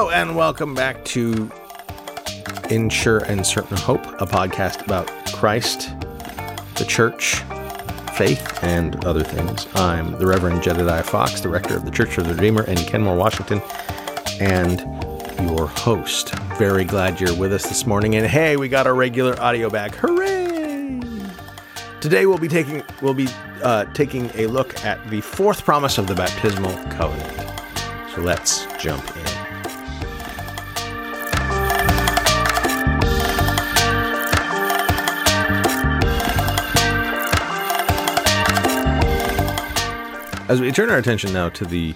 Hello, and welcome back to In Sure and Certain Hope, a podcast about Christ, the church, faith, and other things. I'm the Reverend Jedediah Fox, the rector of the Church of the Redeemer in Kenmore, Washington, and your host. Very glad you're with us this morning. And hey, we got our regular audio back. Hooray! Today we'll be taking we'll be uh, taking a look at the fourth promise of the baptismal covenant. So let's jump in. As we turn our attention now to the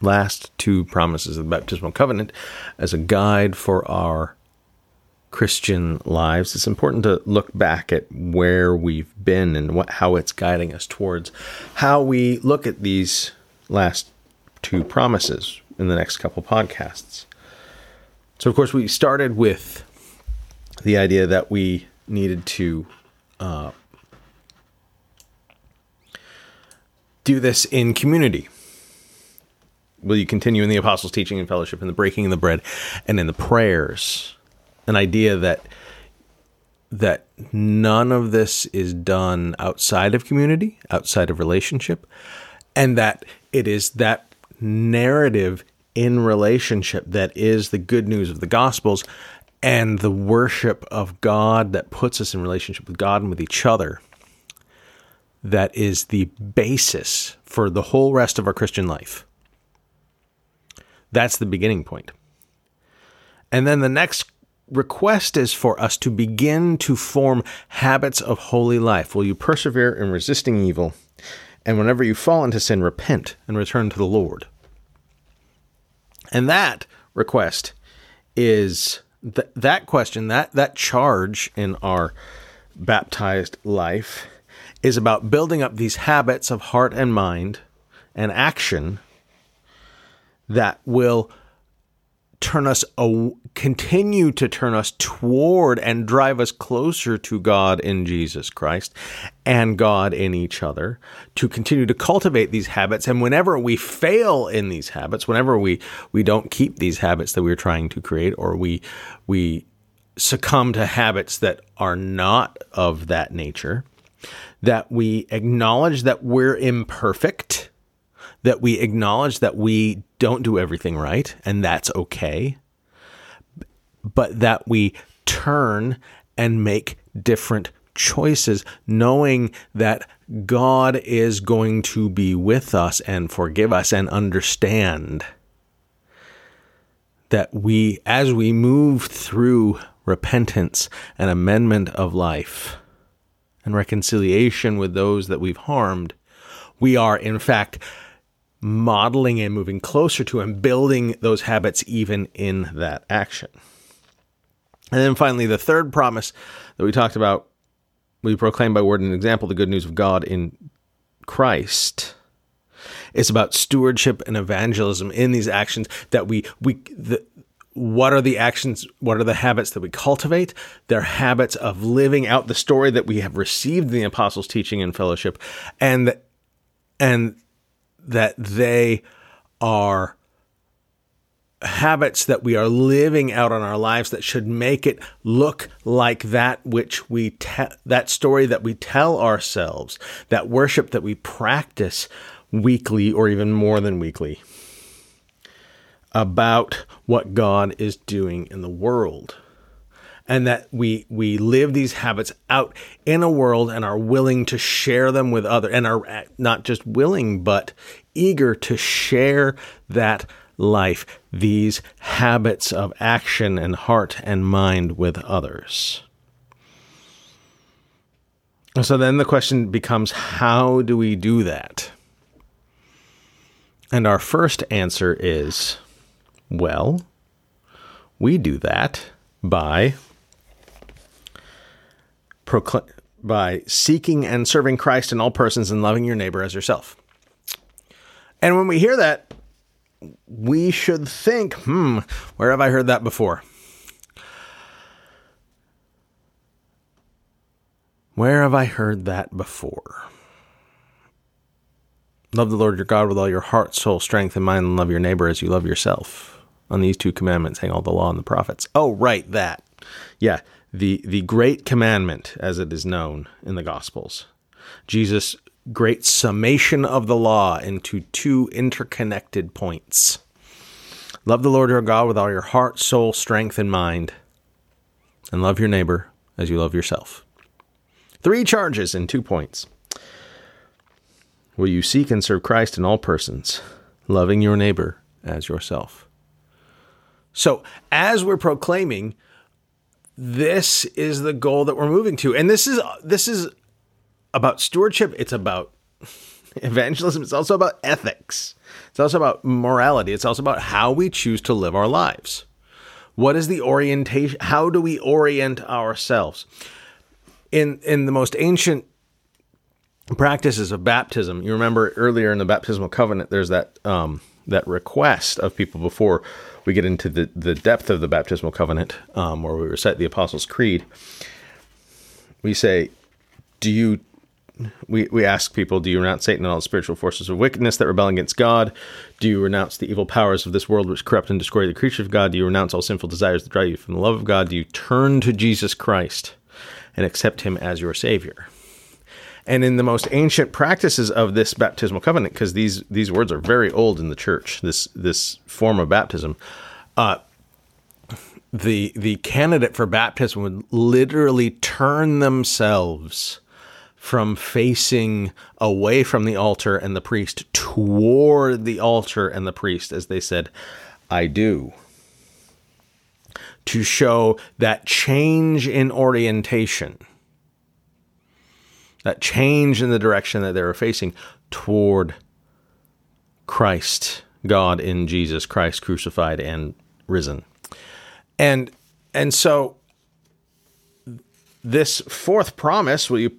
last two promises of the baptismal covenant as a guide for our Christian lives, it's important to look back at where we've been and what how it's guiding us towards how we look at these last two promises in the next couple podcasts. So, of course, we started with the idea that we needed to uh, do this in community. Will you continue in the apostles' teaching and fellowship, in the breaking of the bread, and in the prayers? An idea that that none of this is done outside of community, outside of relationship, and that it is that narrative in relationship that is the good news of the Gospels and the worship of God that puts us in relationship with God and with each other that is the basis for the whole rest of our Christian life. That's the beginning point. And then the next request is for us to begin to form habits of holy life. Will you persevere in resisting evil? And whenever you fall into sin, repent and return to the Lord. And that request is th- that question, that, that charge in our baptized life is about building up these habits of heart and mind and action that will turn us continue to turn us toward and drive us closer to God in Jesus Christ and God in each other to continue to cultivate these habits. And whenever we fail in these habits whenever we we don't keep these habits that we're trying to create or we we succumb to habits that are not of that nature that we acknowledge that we're imperfect that we acknowledge that we don't do everything right, and that's okay, but that we turn and make different choices, knowing that God is going to be with us and forgive us and understand that we, as we move through repentance and amendment of life and reconciliation with those that we've harmed, we are in fact modeling and moving closer to and building those habits even in that action. And then finally, the third promise that we talked about, we proclaim by word and example the good news of God in Christ. It's about stewardship and evangelism in these actions that we we the, what are the actions what are the habits that we cultivate? They're habits of living out the story that we have received in the apostles teaching and fellowship and and that they are habits that we are living out on our lives that should make it look like that which we te- that story that we tell ourselves that worship that we practice weekly or even more than weekly about what God is doing in the world. And that we we live these habits out in a world and are willing to share them with others and are uh, not just willing but eager to share that life these habits of action and heart and mind with others. So then the question becomes how do we do that? And our first answer is well we do that by procl- by seeking and serving Christ in all persons and loving your neighbor as yourself. And when we hear that, we should think, hmm, where have I heard that before? Where have I heard that before? Love the Lord your God with all your heart, soul, strength, and mind, and love your neighbor as you love yourself. On these two commandments hang all the law and the prophets. Oh, right, that. Yeah, the the great commandment as it is known in the gospels. Jesus great summation of the law into two interconnected points. Love the Lord your God with all your heart, soul, strength, and mind, and love your neighbor as you love yourself. Three charges in two points. Will you seek and serve Christ in all persons, loving your neighbor as yourself? So, as we're proclaiming, this is the goal that we're moving to, and this is this is about stewardship. It's about evangelism. It's also about ethics. It's also about morality. It's also about how we choose to live our lives. What is the orientation? How do we orient ourselves? In in the most ancient practices of baptism, you remember earlier in the baptismal covenant, there's that um, that request of people before we get into the, the depth of the baptismal covenant, um, where we recite the Apostles' Creed. We say, "Do you we, we ask people, do you renounce Satan and all the spiritual forces of wickedness that rebel against God? Do you renounce the evil powers of this world which corrupt and destroy the creature of God? Do you renounce all sinful desires that drive you from the love of God? Do you turn to Jesus Christ and accept him as your Savior? And in the most ancient practices of this baptismal covenant, because these these words are very old in the church, this this form of baptism, uh, the the candidate for baptism would literally turn themselves from facing away from the altar and the priest toward the altar and the priest as they said, I do. To show that change in orientation, that change in the direction that they were facing toward Christ, God in Jesus Christ crucified and risen. And and so this fourth promise, will you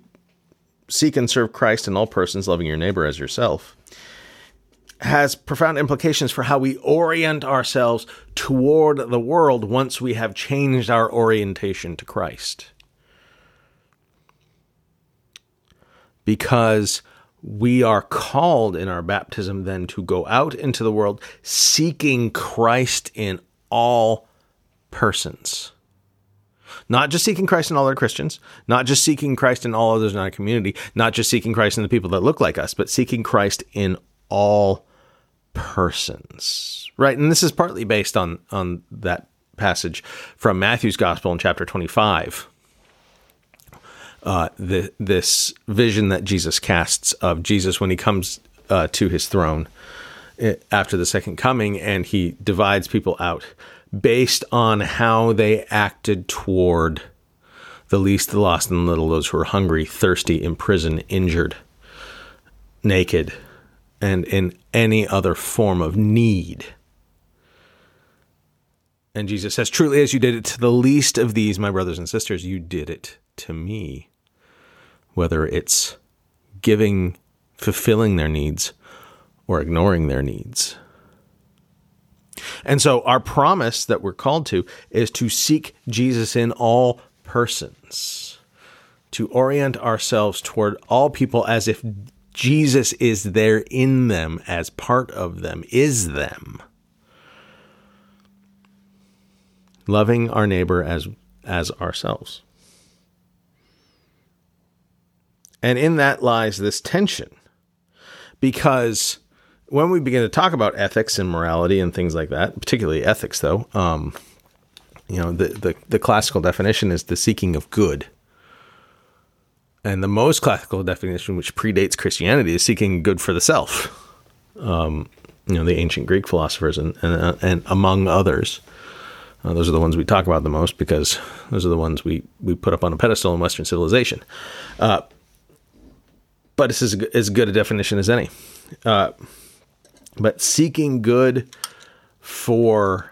seek and serve Christ in all persons, loving your neighbor as yourself, has profound implications for how we orient ourselves toward the world once we have changed our orientation to Christ. Because we are called in our baptism then to go out into the world seeking Christ in all persons. Not just seeking Christ in all other Christians, not just seeking Christ in all others in our community, not just seeking Christ in the people that look like us, but seeking Christ in all persons. Right? And this is partly based on on that passage from Matthew's gospel in chapter 25. Uh, the, this vision that Jesus casts of Jesus when he comes uh, to his throne eh, after the second coming and he divides people out based on how they acted toward the least, the lost, and the little, those who are hungry, thirsty, in prison, injured, naked, and in any other form of need. And Jesus says, Truly, as you did it to the least of these, my brothers and sisters, you did it to me. Whether it's giving, fulfilling their needs, or ignoring their needs. And so our promise that we're called to is to seek Jesus in all persons, to orient ourselves toward all people as if Jesus is there in them, as part of them, is them. Loving our neighbor as, as ourselves. And in that lies this tension because when we begin to talk about ethics and morality and things like that, particularly ethics, though, um, you know, the, the, the classical definition is the seeking of good. And the most classical definition, which predates Christianity, is seeking good for the self. Um, you know, the ancient Greek philosophers and, and, uh, and among others. Uh, those are the ones we talk about the most because those are the ones we, we put up on a pedestal in Western civilization. Uh, but it's is as good a definition as any. Uh, but seeking good for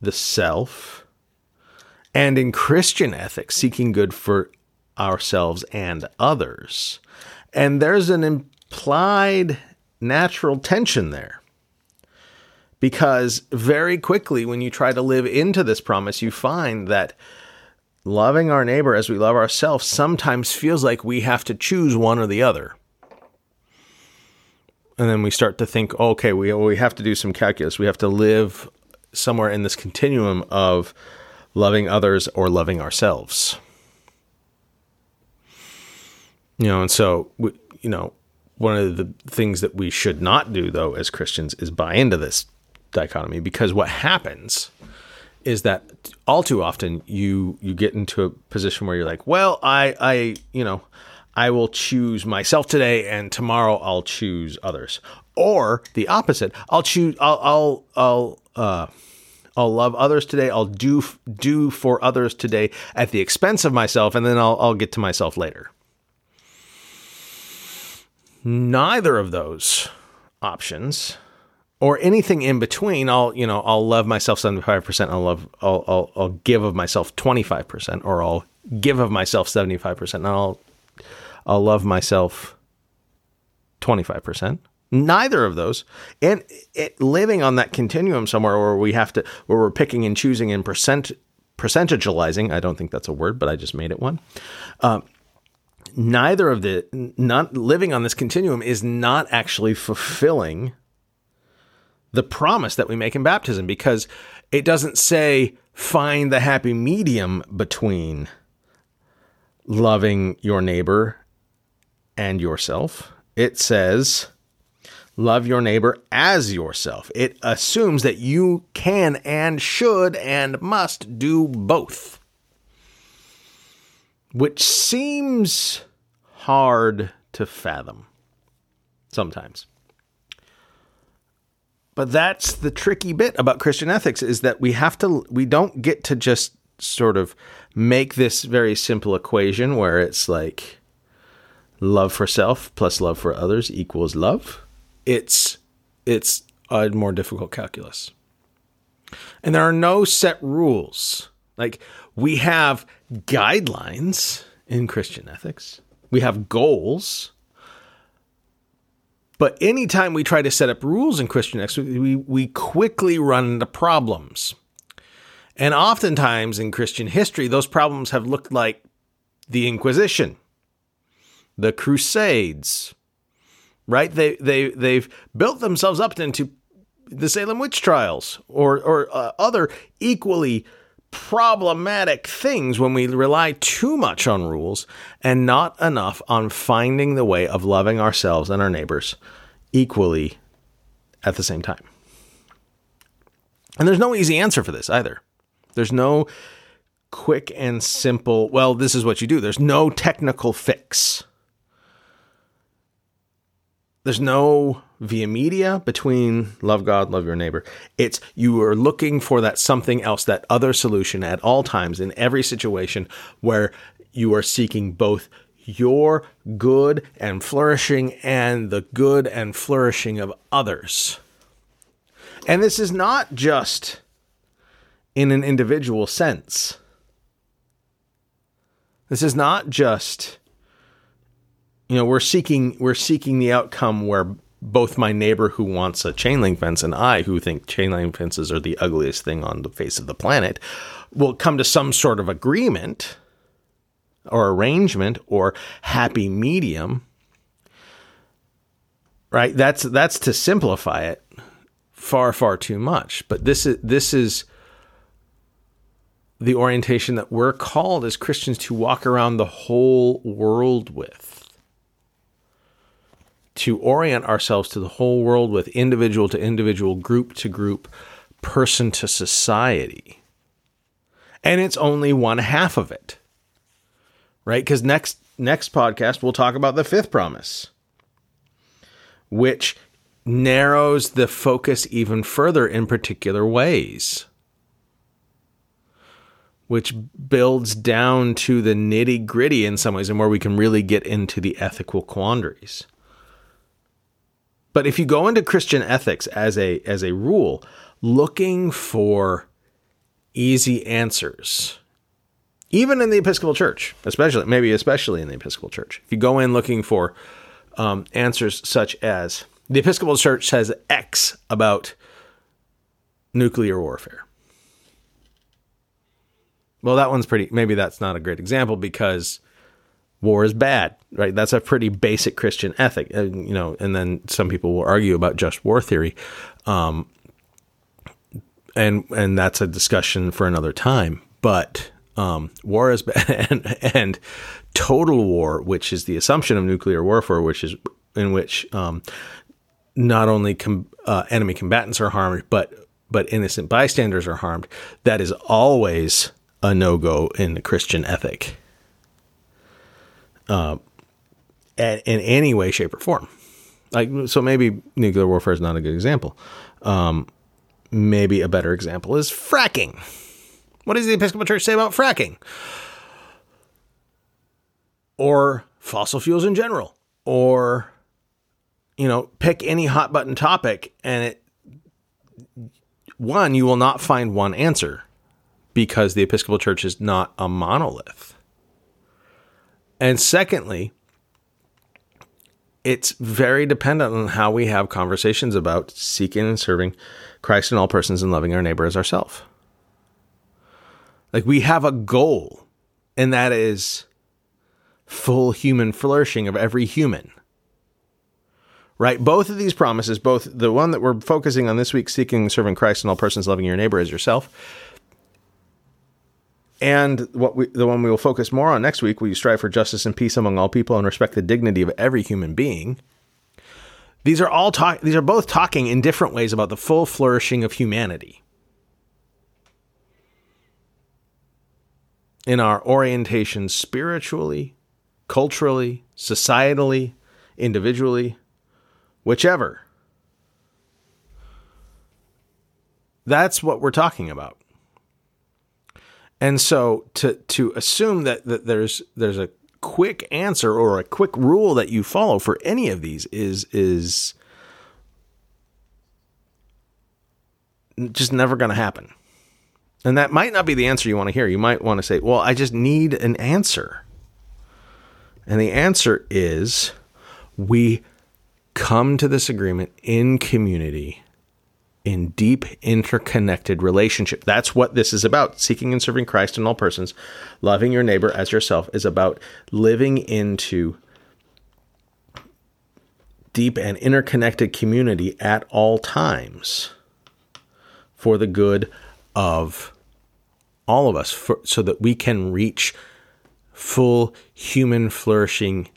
the self, and in Christian ethics, seeking good for ourselves and others. And there's an implied natural tension there. Because very quickly, when you try to live into this promise, you find that loving our neighbor as we love ourselves sometimes feels like we have to choose one or the other and then we start to think, okay, we we have to do some calculus. We have to live somewhere in this continuum of loving others or loving ourselves. You know, and so, you know, one of the things that we should not do, though, as Christians, is buy into this dichotomy because what happens is that all too often you you get into a position where you're like, well, I I you know, I will choose myself today, and tomorrow I'll choose others, or the opposite. I'll choose. I'll I'll I'll uh, I'll love others today. I'll do do for others today at the expense of myself, and then I'll I'll get to myself later. Neither of those options or anything in between, I'll you know I'll love myself seventy five percent. I'll love I'll, I'll I'll give of myself twenty five percent, or I'll give of myself seventy five percent. And I'll I'll love myself twenty five percent. Neither of those, and it, living on that continuum somewhere where we have to where we're picking and choosing and percent percentagealizing. I don't think that's a word, but I just made it one. Um, neither of the not living on this continuum is not actually fulfilling the promise that we make in baptism because it doesn't say find the happy medium between loving your neighbor and yourself. It says love your neighbor as yourself. It assumes that you can and should and must do both, which seems hard to fathom sometimes. But that's the tricky bit about Christian ethics is that we have to we don't get to just sort of make this very simple equation where it's like love for self plus love for others equals love. It's it's a more difficult calculus. And there are no set rules. Like we have guidelines in Christian ethics. We have goals but anytime we try to set up rules in Christian ethics, we, we quickly run into problems. And oftentimes in Christian history, those problems have looked like the Inquisition, the Crusades, right? They, they, they've built themselves up into the Salem witch trials or, or uh, other equally problematic things when we rely too much on rules and not enough on finding the way of loving ourselves and our neighbors equally at the same time. And there's no easy answer for this either. There's no quick and simple, well, this is what you do. There's no technical fix. There's no via media between love God, love your neighbor. It's you are looking for that something else, that other solution at all times in every situation where you are seeking both your good and flourishing and the good and flourishing of others. And this is not just in an individual sense. This is not just you know, we're seeking we're seeking the outcome where both my neighbor who wants a chain link fence and I who think chain link fences are the ugliest thing on the face of the planet will come to some sort of agreement or arrangement or happy medium. Right? That's that's to simplify it far far too much. But this is this is the orientation that we're called as Christians to walk around the whole world with to orient ourselves to the whole world with individual to individual, group to group, person to society. And it's only one half of it. Right? Cuz next next podcast we'll talk about the fifth promise, which narrows the focus even further in particular ways. Which builds down to the nitty gritty in some ways, and where we can really get into the ethical quandaries. But if you go into Christian ethics as a as a rule, looking for easy answers, even in the Episcopal Church, especially maybe especially in the Episcopal Church, if you go in looking for um, answers such as the Episcopal Church says X about nuclear warfare. Well, that one's pretty. Maybe that's not a great example because war is bad, right? That's a pretty basic Christian ethic, uh, you know. And then some people will argue about just war theory. Um, and and that's a discussion for another time. But um, war is and, and total war, which is the assumption of nuclear warfare, which is in which um, not only com- uh, enemy combatants are harmed, but but innocent bystanders are harmed. That is always a no go in the Christian ethic, uh, in any way, shape, or form. Like so, maybe nuclear warfare is not a good example. Um, maybe a better example is fracking. What does the Episcopal Church say about fracking? Or fossil fuels in general, or you know, pick any hot button topic, and it one you will not find one answer because the Episcopal Church is not a monolith. And secondly, it's very dependent on how we have conversations about seeking and serving Christ in all persons and loving our neighbor as ourselves. Like we have a goal, and that is full human flourishing of every human. Right? Both of these promises, both the one that we're focusing on this week, seeking and serving Christ in all persons, loving your neighbor as yourself, and what we, the one we will focus more on next week, will you strive for justice and peace among all people and respect the dignity of every human being? These are all talk. These are both talking in different ways about the full flourishing of humanity. In our orientation spiritually, culturally, societally, individually, whichever. That's what we're talking about. And so to to assume that, that there's there's a quick answer or a quick rule that you follow for any of these is is just never going to happen. And that might not be the answer you want to hear. You might want to say, "Well, I just need an answer." And the answer is we come to this agreement in community in deep interconnected relationship. That's what this is about. Seeking and serving Christ in all persons, loving your neighbor as yourself is about living into deep and interconnected community at all times for the good of all of us for, so that we can reach full human flourishing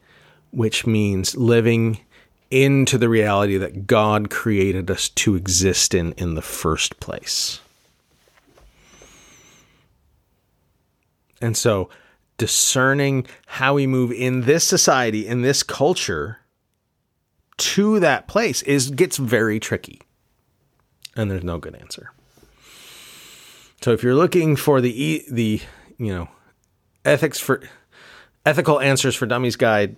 which means living into the reality that God created us to exist in in the first place. And so, discerning how we move in this society, in this culture, to that place is gets very tricky. And there's no good answer. So if you're looking for the the you know ethics for ethical answers for dummies guide,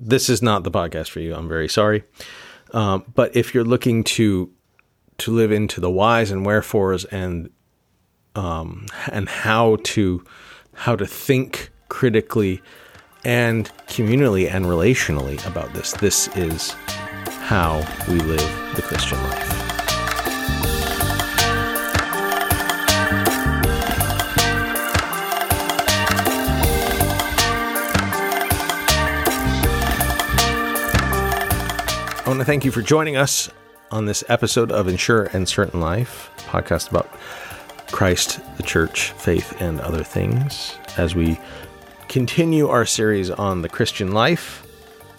this is not the podcast for you. I'm very sorry. Um, but if you're looking to to live into the whys and wherefores and um, and how to how to think critically and communally and relationally about this, this is how we live the Christian life. Want to thank you for joining us on this episode of In Sure and Certain Life, podcast about Christ, the church, faith, and other things. As we continue our series on the Christian life,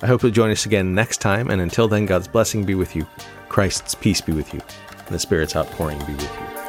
I hope you'll join us again next time. And until then, God's blessing be with you, Christ's peace be with you, and the Spirit's outpouring be with you.